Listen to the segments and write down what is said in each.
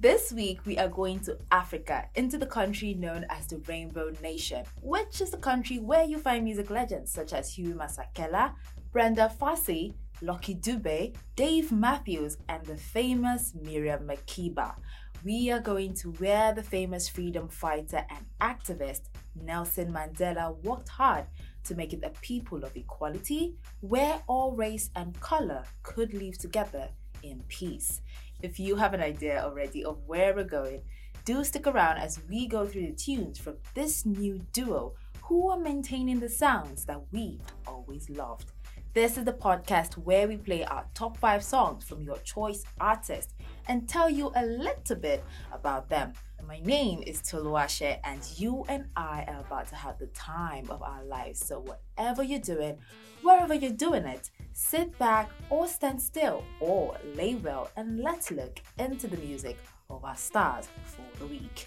This week, we are going to Africa, into the country known as the Rainbow Nation, which is the country where you find music legends such as Hugh Masekela, Brenda Fassie, Lucky Dube, Dave Matthews, and the famous Miriam Makeba. We are going to where the famous freedom fighter and activist Nelson Mandela worked hard to make it a people of equality where all race and color could live together in peace. If you have an idea already of where we're going, do stick around as we go through the tunes from this new duo who are maintaining the sounds that we've always loved. This is the podcast where we play our top five songs from your choice artist and tell you a little bit about them. My name is Toluashe, and you and I are about to have the time of our lives. So, whatever you're doing, wherever you're doing it, sit back or stand still or lay well and let's look into the music of our stars for the week.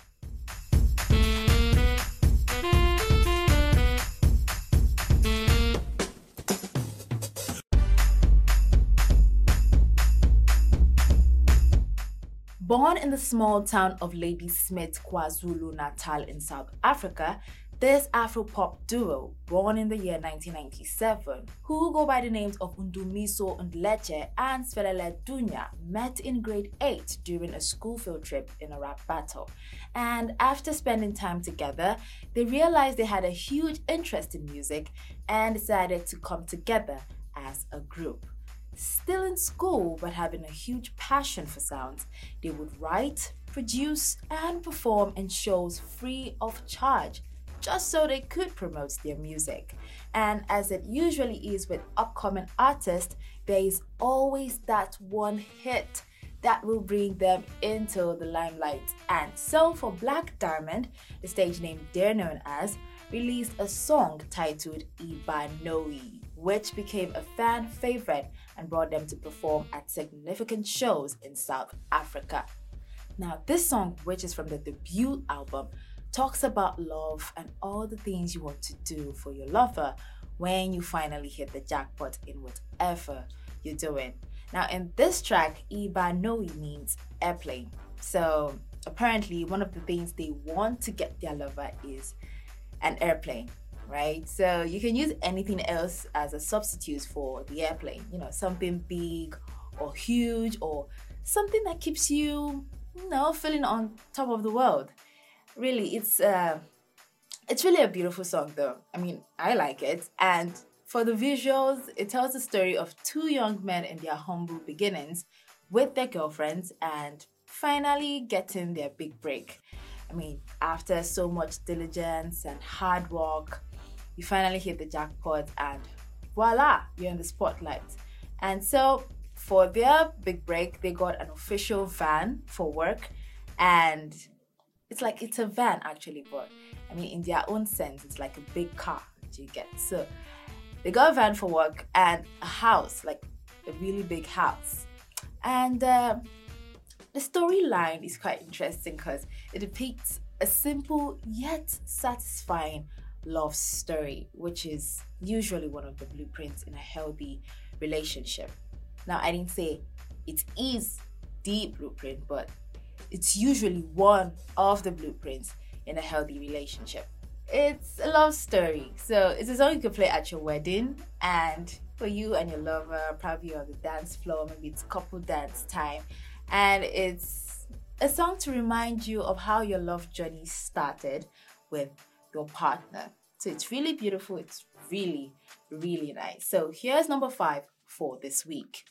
Born in the small town of Ladysmith, KwaZulu Natal in South Africa, this Afro-pop duo, born in the year 1997, who go by the names of Ndumiso Ndletshe and Svelele Dunya, met in grade 8 during a school field trip in a rap battle. And after spending time together, they realized they had a huge interest in music and decided to come together as a group still in school but having a huge passion for sounds, they would write, produce, and perform in shows free of charge just so they could promote their music. And as it usually is with upcoming artists, there is always that one hit that will bring them into the limelight. And so for Blaq Diamond, the stage name they're known as, released a song titled Ibhanoyi, which became a fan favorite and brought them to perform at significant shows in South Africa. Now, this song, which is from the debut album, talks about love and all the things you want to do for your lover when you finally hit the jackpot in whatever you're doing. Now, in this track, Ibhanoyi means airplane. So, apparently, one of the things they want to get their lover is an airplane right? So you can use anything else as a substitute for the airplane, you know, something big or huge or something that keeps you, you know, feeling on top of the world. Really, it's uh it's really a beautiful song though. I mean, I like it and for the visuals, it tells the story of two young men in their humble beginnings with their girlfriends and finally getting their big break. I mean, after so much diligence and hard work, you finally hit the jackpot and voila, you're in the spotlight. And so for their big break, they got an official van for work and it's like it's a van actually, but I mean in their own sense, it's like a big car that you get. So they got a van for work and a house, like a really big house. And uh, the storyline is quite interesting because it depicts a simple yet satisfying love story, which is usually one of the blueprints in a healthy relationship. Now, I didn't say it is the blueprint, but it's usually one of the blueprints in a healthy relationship. It's a love story, so it's a song you can play at your wedding and for you and your lover, probably on the dance floor, maybe it's couple dance time, and it's a song to remind you of how your love journey started with your partner. So it's really beautiful. It's really, really nice. So here's number five for this week.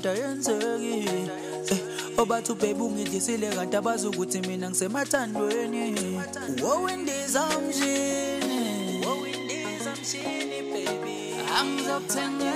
into yenzeki? Eh, Obathubebi ungidlisile kanti abazi ukuthi mina ngisemathandweni. Wowendizamshini angizokuthenga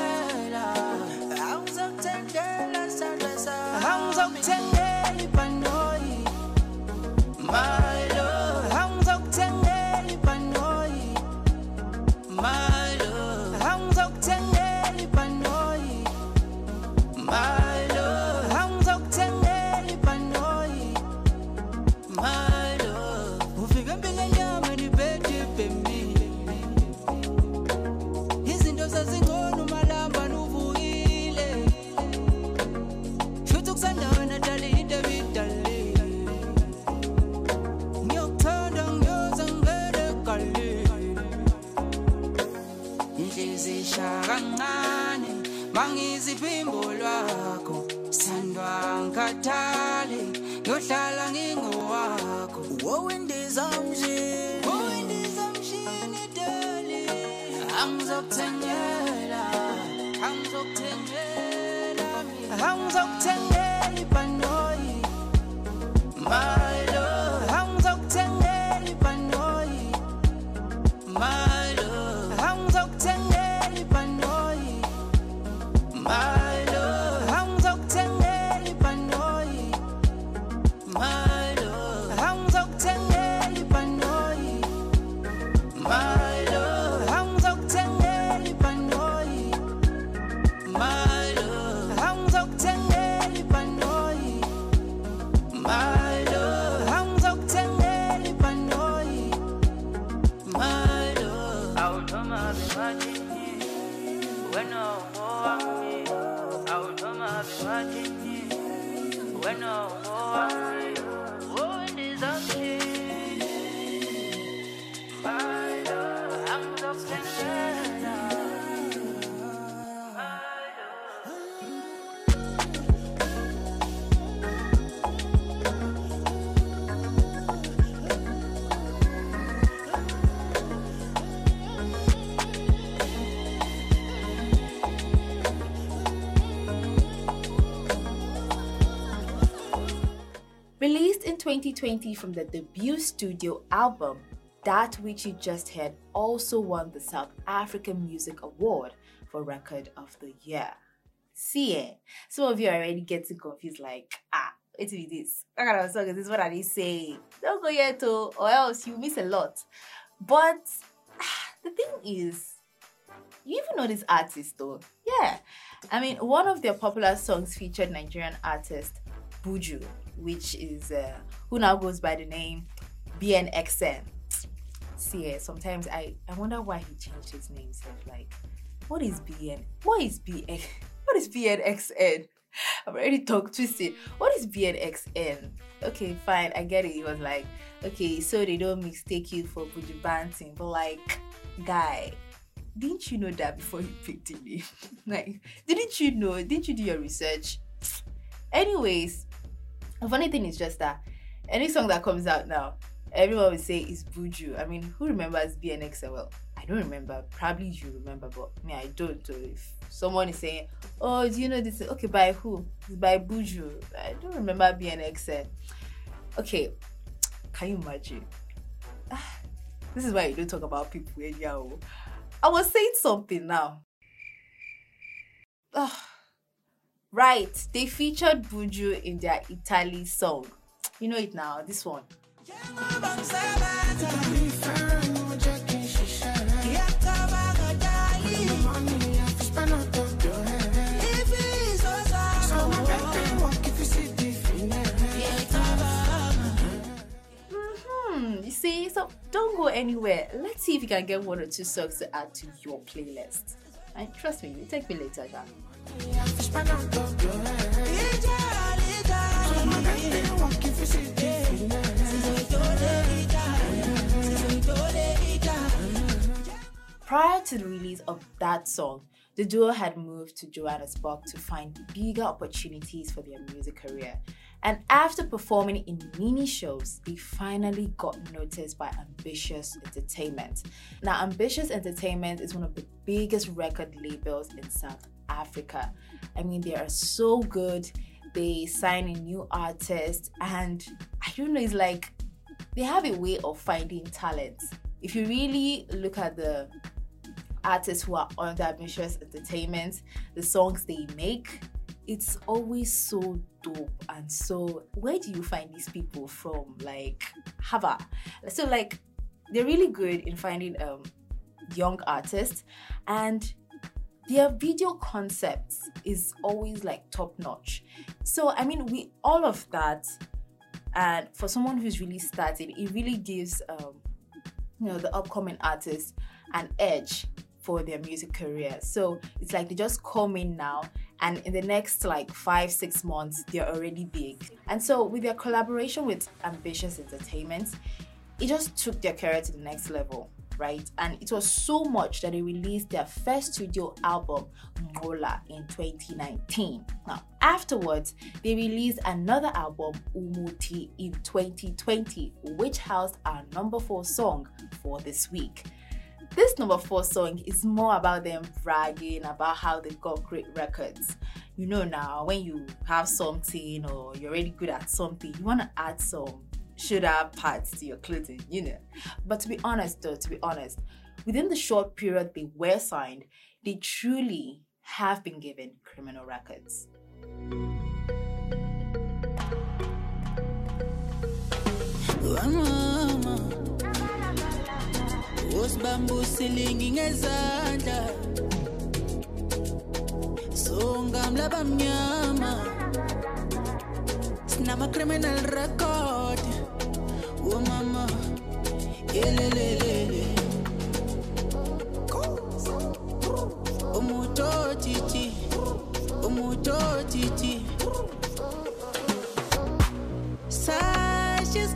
2020 from the debut studio album, that which you just heard also won the South African Music Award for Record of the Year. See, eh? some of you are already getting confused, like, ah, wait till this. What kind of song is this? What are they saying? Don't go yet, oh, or else you miss a lot. But ah, the thing is, you even know this artist though? Yeah. I mean, one of their popular songs featured Nigerian artist Buju, which is uh, who now goes by the name BNXN. See, eh, sometimes I, I wonder why he changed his name. So like, what is BN? What is BN? What is BNXN? I've already talked twisted. What is BNXN? Okay, fine, I get it. He was like, okay, so they don't mistake you for Buju Banton, but like, guy, didn't you know that before you picked name? like, didn't you know? Didn't you do your research? Anyways, the funny thing is just that any song that comes out now, everyone will say is Buju. I mean, who remembers BNXL? I don't remember. Probably you remember, but me, I don't. So if someone is saying, "Oh, do you know this?" Okay, by who? It's by Buju. I don't remember BNXL. Okay, can you imagine? This is why you don't talk about people anyhow. I was saying something now. Ah, right, they featured Buju in their Italy song. You know it now, this one. Hmm, you see, so don't go anywhere. Let's see if you can get one or two songs to add to your playlist. And trust me, you take me later, Sha. Prior to the release of that song, The duo had moved to Johannesburg to find bigger opportunities for their music career. And after performing in mini shows, they finally got noticed by Ambitiouz Entertainment. Now, Ambitiouz Entertainment is one of the biggest record labels in South Africa. I mean, they are so good. They sign a new artist, and I don't know, it's like they have a way of finding talents. If you really look at the artists who are under Ambitiouz Entertainment, the songs they make, it's always so dope and so where do you find these people from like hava so like they're really good in finding um young artists and their video concepts is always like top notch so i mean we all of that and for someone who's really started it really gives um you know the upcoming artists an edge for their music career. So it's like they just come in now and in the next like five, six months, they're already big. And so with their collaboration with Ambitiouz Entertainment, it just took their career to the next level, right? And it was so much that they released their first studio album, Inqola, in 2019. Now, afterwards, they released another album, Umuthi, in 2020, which housed our number four song for this week. This number four song is more about them bragging about how they've got great records. You know, now when you have something or you're really good at something, you want to add some shoulder parts to your clothing, you know. But to be honest, though, to be honest, within the short period they were signed, they truly have been given criminal records. Mama usibambusile ngezandla songamla bamnyama sinama-criminal record oh yelelelele umuto titi Such is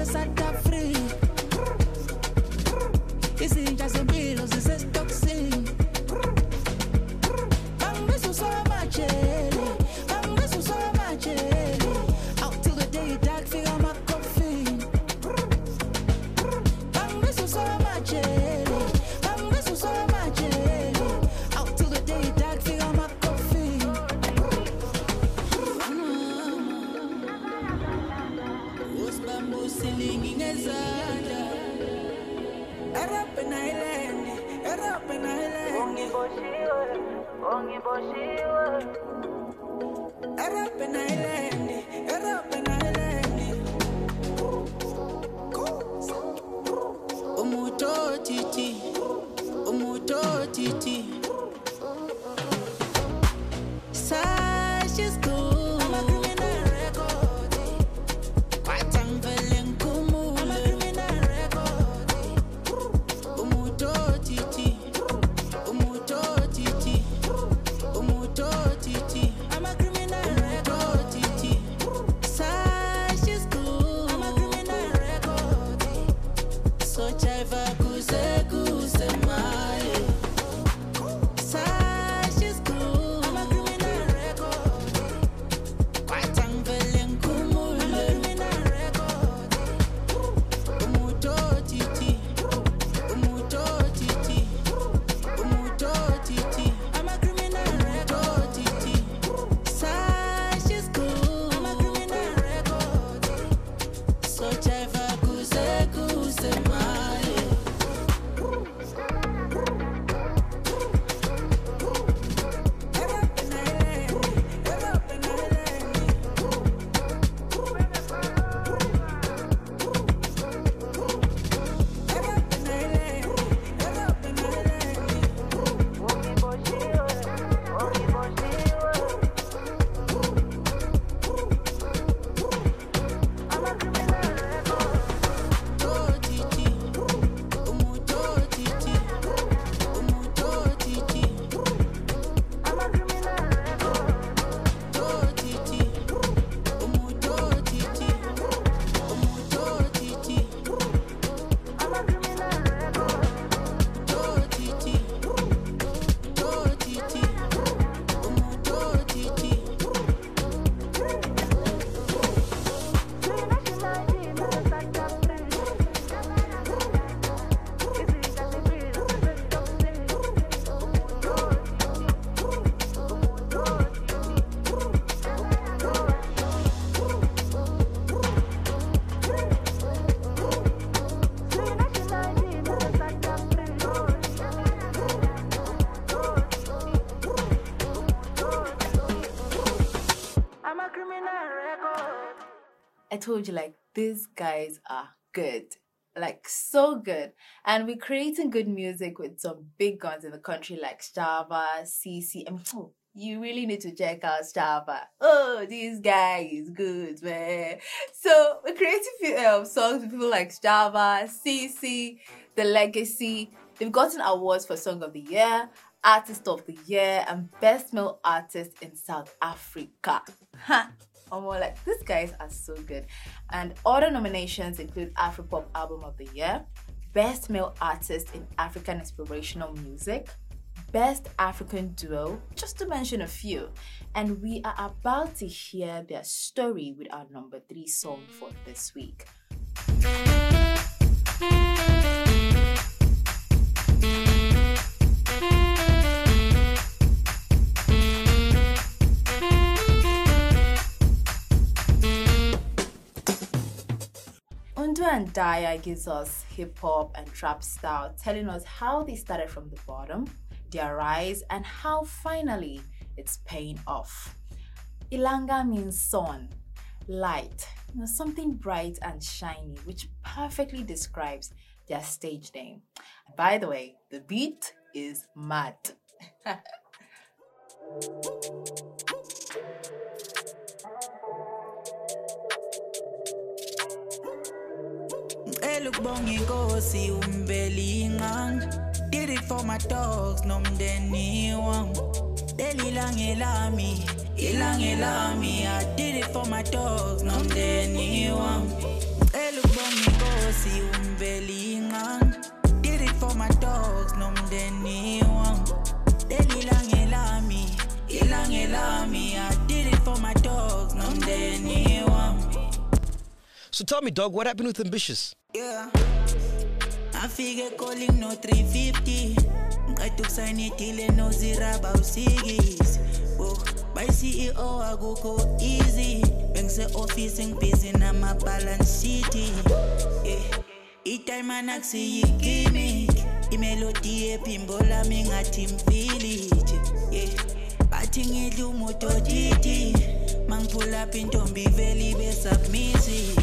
team yase-South told you, like, these guys are good. Like, so good. And we're creating good music with some big guns in the country like Stava, CC. I mean, oh, you really need to check out Stava. Oh, this guy is good, man. So, we're creating few, um, songs with people like Stava, CC, The Legacy. They've gotten awards for Song of the Year, Artist of the Year, and Best Male Artist in South Africa. I'm more like, these guys are so good. And other nominations include Afropop Album of the Year, Best Male Artist in African Inspirational Music, Best African Duo, just to mention a few. And we are about to hear their story with our number three song for this week. Undu and Daya gives us hip hop and trap style, telling us how they started from the bottom, their rise, and how finally it's paying off. Ilanga means sun, light, you know, something bright and shiny, which perfectly describes their stage name. By the way, the beat is mad. Inkosi Did it for my dogs nomndeni wami. Leli lange lami ilange lami. I did it for my dogs nomndeni wami. Inkosi Did it for my dogs nomndeni wami. Leli lange lami ilange lami. I did it for my dogs nomndeni wami. So tell me, dog, what happened with Ambitiouz? Afike calling no 350. Ngiqeda ukusayina idile no ziraba usikisi. Oh, by CEO akukho easy. Bengise office ngibusy nama balance sheet. Yeah. I-time anakusiyi gimmick. Imelody yephimbo lami ngathi mfiliji. Yeah. Bathi ngidla umuntu otiti. Mangiphula up intombi vele ibe submissive.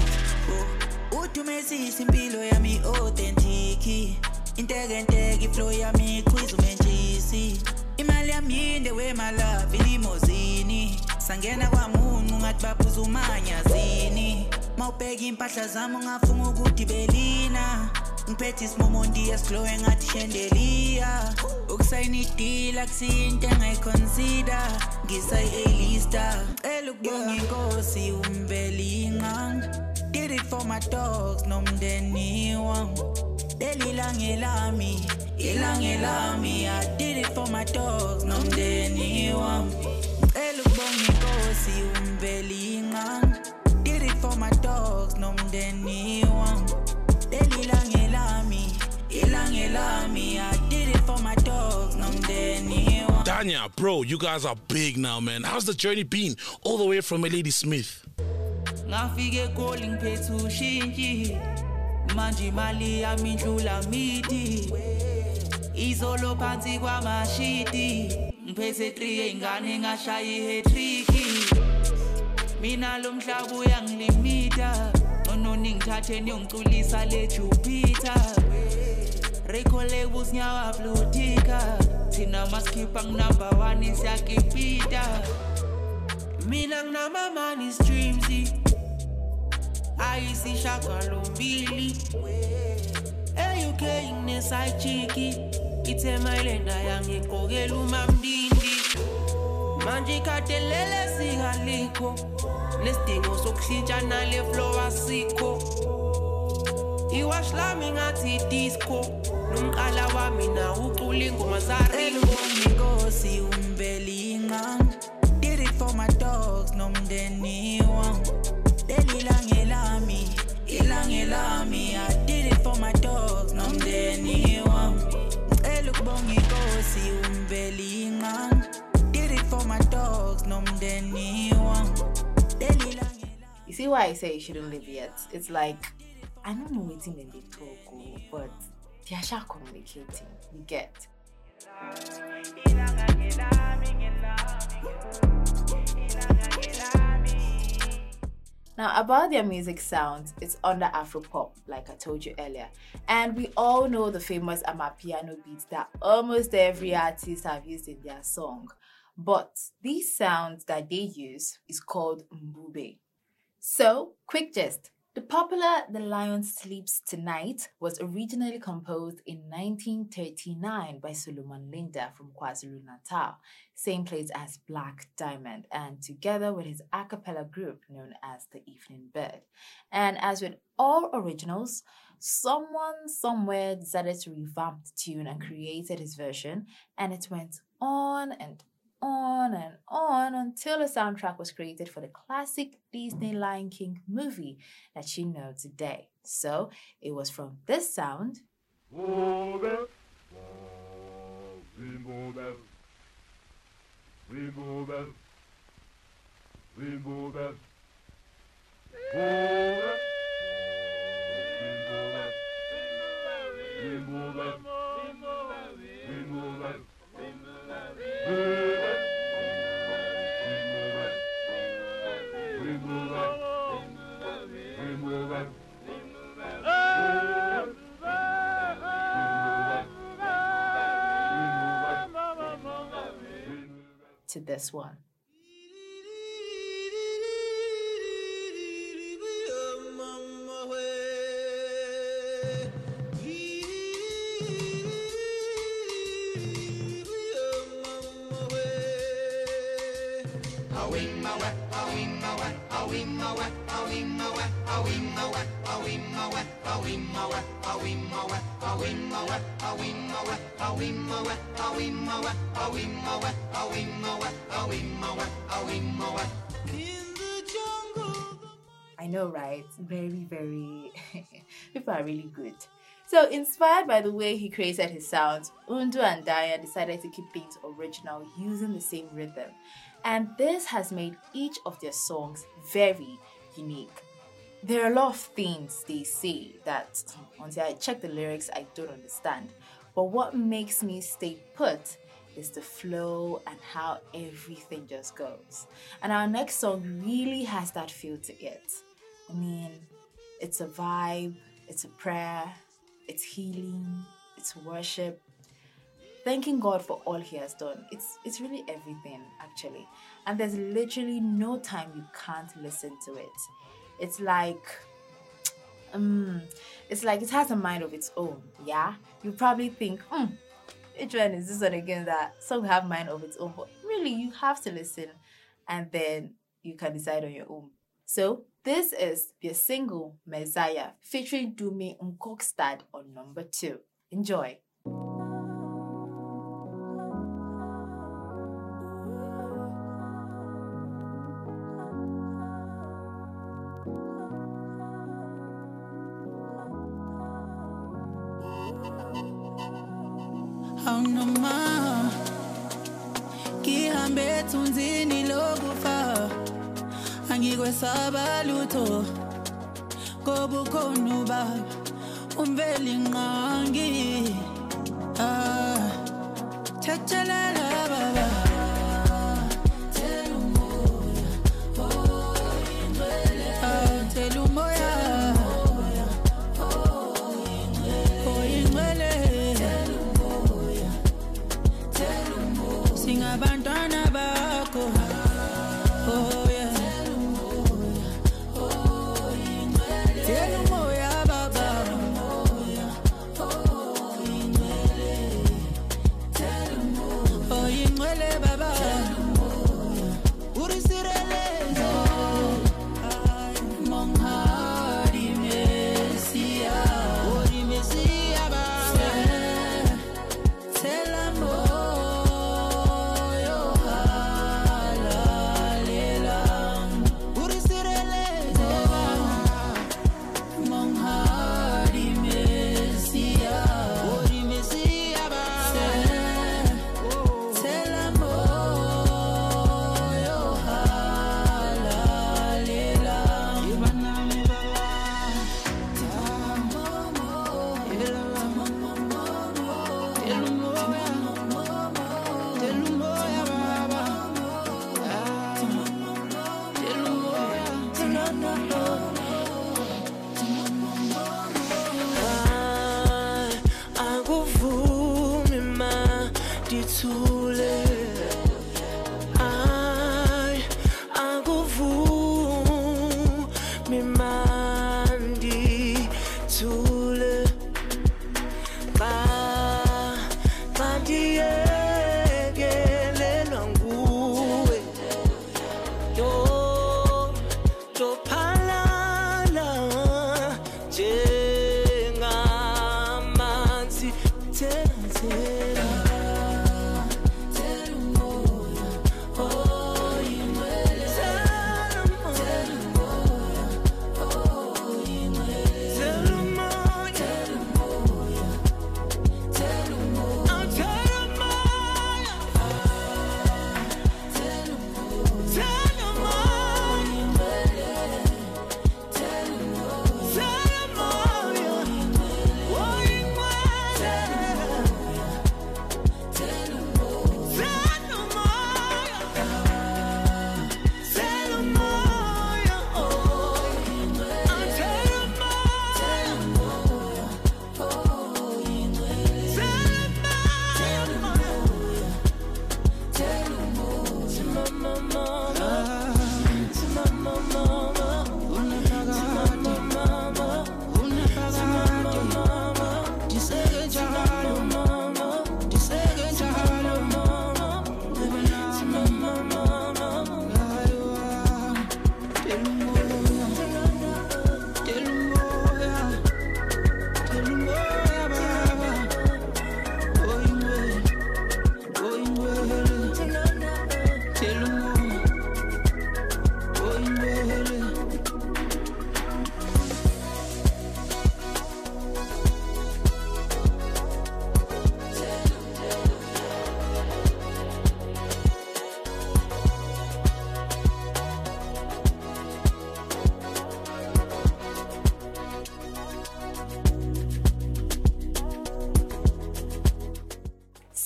Oh, uthi umesisa impilo yami oh, authentic. Intekenteke iflow yami ichwiza umentshisi Imali yami yinde wemalava ilimozini Sangena kwamuncu ngathi baphuza umanyazini. Mawubheka impahla zami ungafunga ukuthi belina ngiphethe isimomondi esiglowe ngathi shendeliya. Ukusayina idila kusiyinto engayiconsider ngisayi-alista cela ukubonga inkosi umbelinqa did it for my dogs nomndeni wami lelilangelami ilangelami i did it for my dogs nomndeni wami cela ukubonga inkosi umbelinqa did it for my dogs nomndeni wami lelilangelami ilangelami i did it for my dogs nomndeni wami Danya, bro, you guys are big now, man. How's the journey been all the way from a Ladysmith? ngafika egoli ngiphethe ushintshi manje imali yami indlula mithi izolo phansi kwamashiti ngiphethe 3 ey'ngane ngashaya ihetriki mina lo mhlaba uyangilimita nononi ngithathe niyongiculisa le jupiter. Rekholebus nyawa blutika thina masikhipha ngunumber one siyakipita mina nginamamani streams ayisishagalombili e-uk nginesayijiki ithemailenda yangigqokela umamdindi manje ikhadelele sikalikho nesidingo sokushintsha nale flow asikho. Iwash lami ngathi idisco. Nomqala wami nawo ucula ingoma zaringoinkosi umbelinqa did it for my dogs nomndeni ilangelami i did it for my dogs nomndeni wami ngicela eh, ukubonga inkosi umbelinqa did it for my dogs wami lelilangelami You see why I say you shouldn't live yet? It's like I don't know waiting in the talk, but they are sure communicating. You get. Now, about their music sound, it's under Afropop, like I told you earlier. And we all know the famous Amapiano beats that almost every artist have used in their song. But these sounds that they use is called mbube. So, quick gist. The popular The Lion Sleeps Tonight was originally composed in 1939 by Solomon Linda from KwaZulu Natal, same place as Blaq Diamond, and together with his a cappella group known as the Evening Bird. And as with all originals, someone somewhere decided to revamp the tune and created his version, and it went on and on and on until a soundtrack was created for the classic Disney Lion King movie that you know today. So it was from this sound this one. Are really good. So, inspired by the way he created his sounds, Undu and Daya decided to keep things original using the same rhythm. And this has made each of their songs very unique. There are a lot of things they say that hmm, until I check the lyrics, I don't understand. But what makes me stay put is the flow and how everything just goes. And our next song really has that feel to it. I mean, it's a vibe, it's a prayer, it's healing, it's worship, thanking God for all He has done. It's it's really everything actually, and there's literally no time you can't listen to it. It's like, um, it's like it has a mind of its own. Yeah, you probably think, hmm, which one is this one again? That song have mind of its own, but really you have to listen, and then you can decide on your own. So this is the single Messiah featuring Dumi Mkokstad on number two. Enjoy. Angikwesaba lutho kobukhona ubaba umveli ah thethelela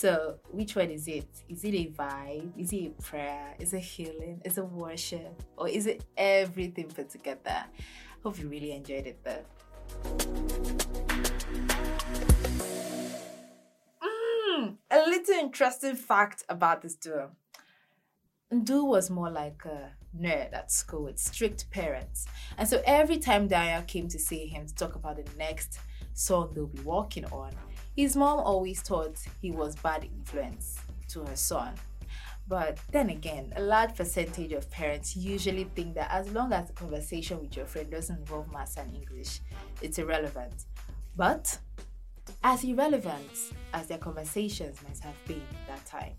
So, which one is it? Is it a vibe? Is it a prayer? Is it healing? Is it worship? Or is it everything put together? Hope you really enjoyed it though. Hmm, a little interesting fact about this duo. Ndu was more like a nerd at school with strict parents. And so every time Daya came to see him to talk about the next song they'll be working on, his mom always thought he was bad influence to her son. But then again, a large percentage of parents usually think that as long as the conversation with your friend doesn't involve maths and English, it's irrelevant. But as irrelevant as their conversations might have been that time,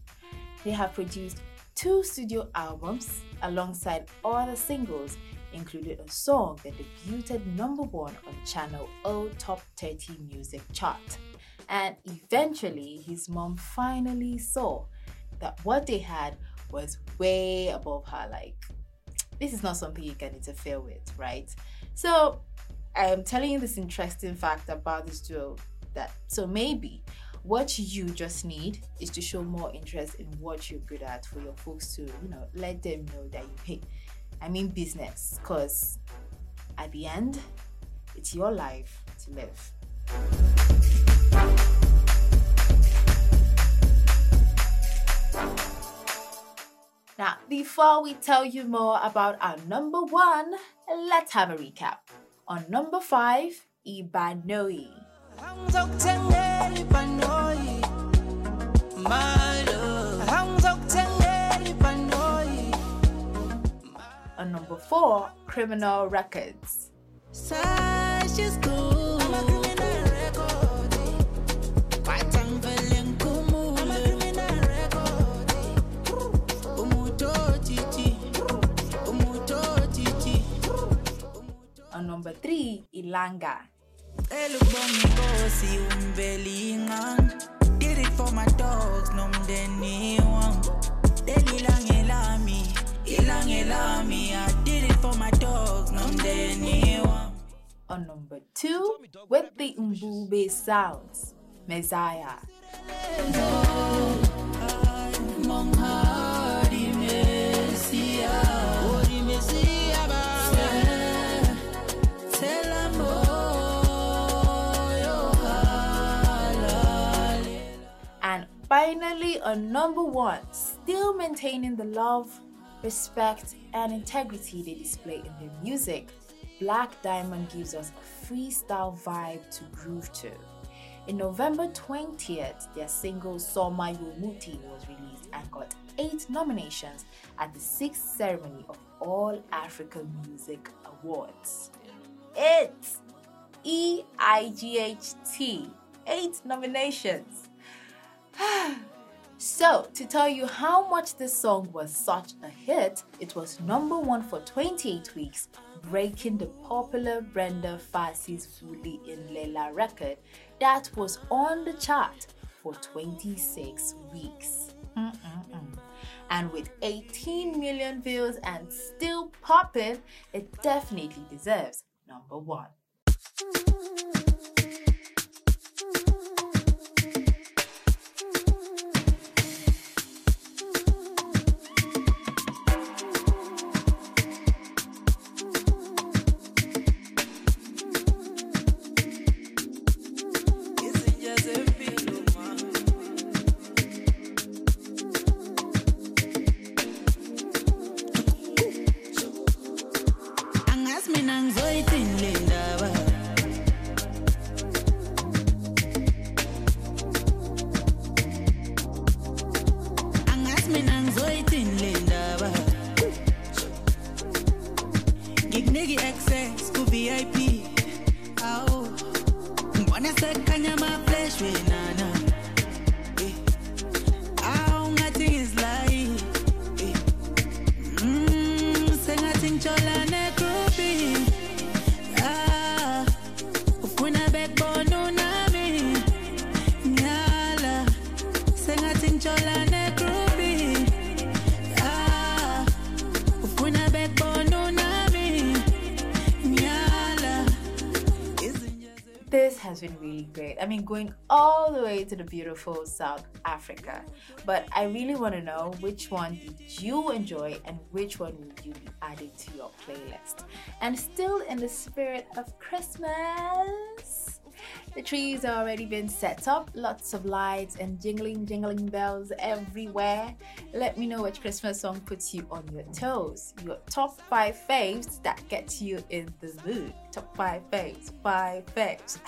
they have produced two studio albums alongside other singles, including a song that debuted number one on Channel O Top 30 Music Chart. And eventually, his mom finally saw that what they had was way above her. Like, this is not something you can interfere with, right? So, I'm telling you this interesting fact about this duo that so maybe what you just need is to show more interest in what you're good at for your folks to, you know, let them know that you pay. I mean business, because at the end, it's your life to live. Now, before we tell you more about our number one, let's have a recap. On number five, Ibhanoyi. On number four, Criminal Records. Number three, Ilanga. elubonga inkosi umbeli inqanga did it for my dogs nomndeni wangu. Leli lami ilange i did it for my dogs nomndeni wangu. On number two, with the Mbube sounds, Messiah. Finally, on number one, still maintaining the love, respect, and integrity they display in their music, Blaq Diamond gives us a freestyle vibe to groove to. In November 20th, their single SummerYoMuthi was released and got eight nominations at the sixth ceremony of All African Music Awards. Eight! E I G H T. Eight nominations. So, to tell you how much this song was such a hit, it was number one for 28 weeks, breaking the popular Brenda Fassie's Fully in Lela record that was on the chart for 26 weeks. Mm-mm-mm. And with 18 million views and still popping, it definitely deserves number one. Going all the way to the beautiful South Africa. But I really want to know which one did you enjoy and which one would you be adding to your playlist? And still in the spirit of Christmas, The trees already been set up, lots of lights and jingling, jingling bells everywhere. Let me know which Christmas song puts you on your toes. Your top five faves that gets you in the mood. Top five faves, five faves.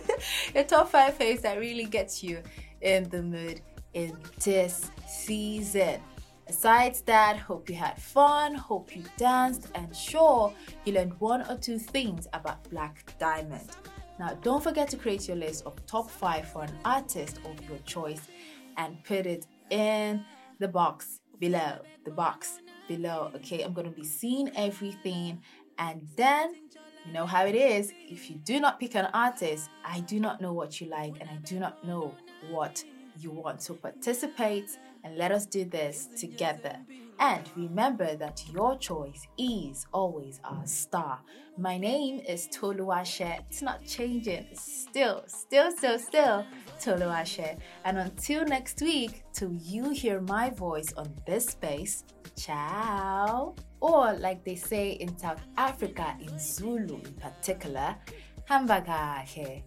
your top five faves that really gets you in the mood in this season. Besides that, hope you had fun, hope you danced, and sure, you learned one or two things about Blaq Diamond. Now, don't forget to create your list of top five for an artist of your choice and put it in the box below. The box below, okay? I'm gonna be seeing everything, and then you know how it is. If you do not pick an artist, I do not know what you like, and I do not know what you want to participate and let us do this together. And remember that your choice is always our star. My name is Toluashe. It's not changing. It's still, still, still, still Toluashe. And until next week, till you hear my voice on this space, ciao. Or like they say in South Africa, in Zulu in particular, hambagahe.